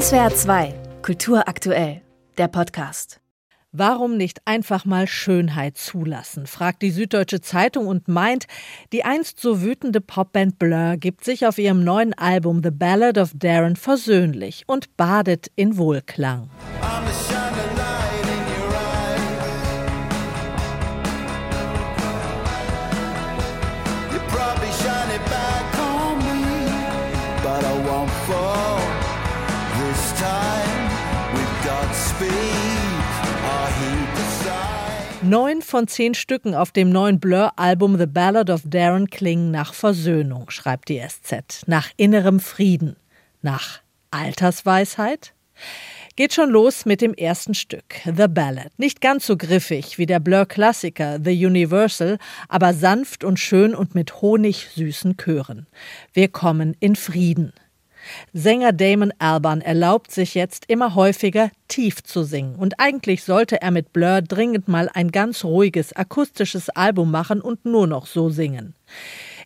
SWR 2, Kultur aktuell, der Podcast. Warum nicht einfach mal Schönheit zulassen? fragt die Süddeutsche Zeitung und meint, die einst so wütende Popband Blur gibt sich auf ihrem neuen Album The Ballad of Darren versöhnlich und badet in Wohlklang. Neun von zehn Stücken auf dem neuen Blur-Album The Ballad of Darren klingen nach Versöhnung, schreibt die SZ, nach innerem Frieden, nach Altersweisheit. Geht schon los mit dem ersten Stück, The Ballad. Nicht ganz so griffig wie der Blur-Klassiker The Universal, aber sanft und schön und mit honigsüßen Chören. Wir kommen in Frieden. Sänger Damon Albarn erlaubt sich jetzt immer häufiger tief zu singen und eigentlich sollte er mit Blur dringend mal ein ganz ruhiges akustisches Album machen und nur noch so singen.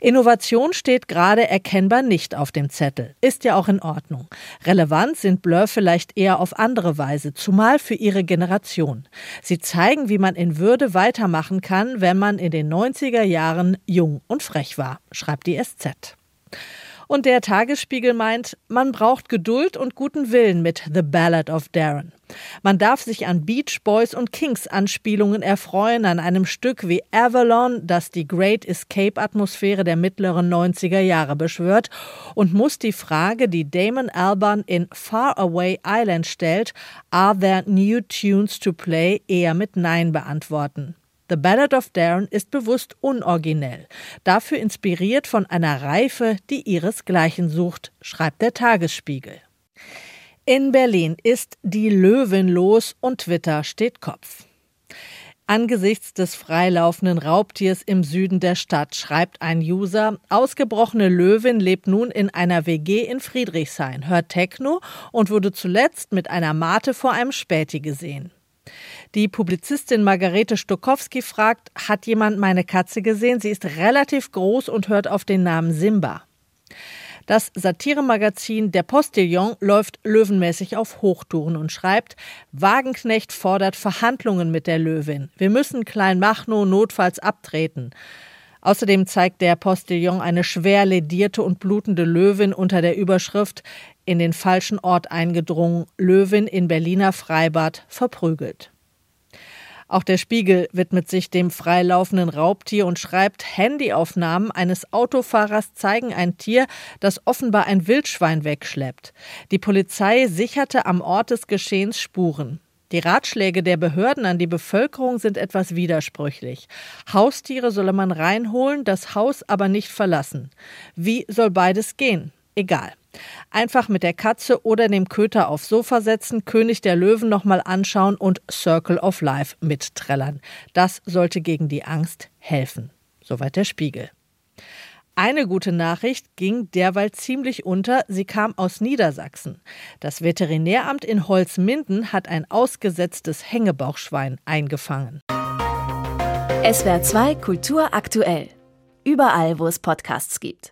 Innovation steht gerade erkennbar nicht auf dem Zettel. Ist ja auch in Ordnung. Relevant sind Blur vielleicht eher auf andere Weise, zumal für ihre Generation. Sie zeigen, wie man in Würde weitermachen kann, wenn man in den 90er Jahren jung und frech war, schreibt die SZ. Und der Tagesspiegel meint, man braucht Geduld und guten Willen mit The Ballad of Darren. Man darf sich an Beach Boys und Kings Anspielungen erfreuen, an einem Stück wie Avalon, das die Great Escape Atmosphäre der mittleren 90er Jahre beschwört und muss die Frage, die Damon Albarn in Far Away Island stellt, Are there new tunes to play, eher mit Nein beantworten. The Ballad of Darren ist bewusst unoriginell, dafür inspiriert von einer Reife, die ihresgleichen sucht, schreibt der Tagesspiegel. In Berlin ist die Löwin los und Twitter steht Kopf. Angesichts des freilaufenden Raubtiers im Süden der Stadt schreibt ein User, ausgebrochene Löwin lebt nun in einer WG in Friedrichshain, hört Techno und wurde zuletzt mit einer Mate vor einem Späti gesehen. Die Publizistin Margarete Stokowski fragt, hat jemand meine Katze gesehen? Sie ist relativ groß und hört auf den Namen Simba. Das Satiremagazin Der Postillon läuft löwenmäßig auf Hochtouren und schreibt, Wagenknecht fordert Verhandlungen mit der Löwin. Wir müssen Klein Machno notfalls abtreten. Außerdem zeigt der Postillon eine schwer ledierte und blutende Löwin unter der Überschrift in den falschen Ort eingedrungen, Löwin in Berliner Freibad verprügelt. Auch der Spiegel widmet sich dem freilaufenden Raubtier und schreibt, Handyaufnahmen eines Autofahrers zeigen ein Tier, das offenbar ein Wildschwein wegschleppt. Die Polizei sicherte am Ort des Geschehens Spuren. Die Ratschläge der Behörden an die Bevölkerung sind etwas widersprüchlich. Haustiere solle man reinholen, das Haus aber nicht verlassen. Wie soll beides gehen? Egal. Einfach mit der Katze oder dem Köter aufs Sofa setzen, König der Löwen nochmal anschauen und Circle of Life mitträllern. Das sollte gegen die Angst helfen. Soweit der Spiegel. Eine gute Nachricht ging derweil ziemlich unter. Sie kam aus Niedersachsen. Das Veterinäramt in Holzminden hat ein ausgesetztes Hängebauchschwein eingefangen. SWR 2 Kultur aktuell. Überall, wo es Podcasts gibt.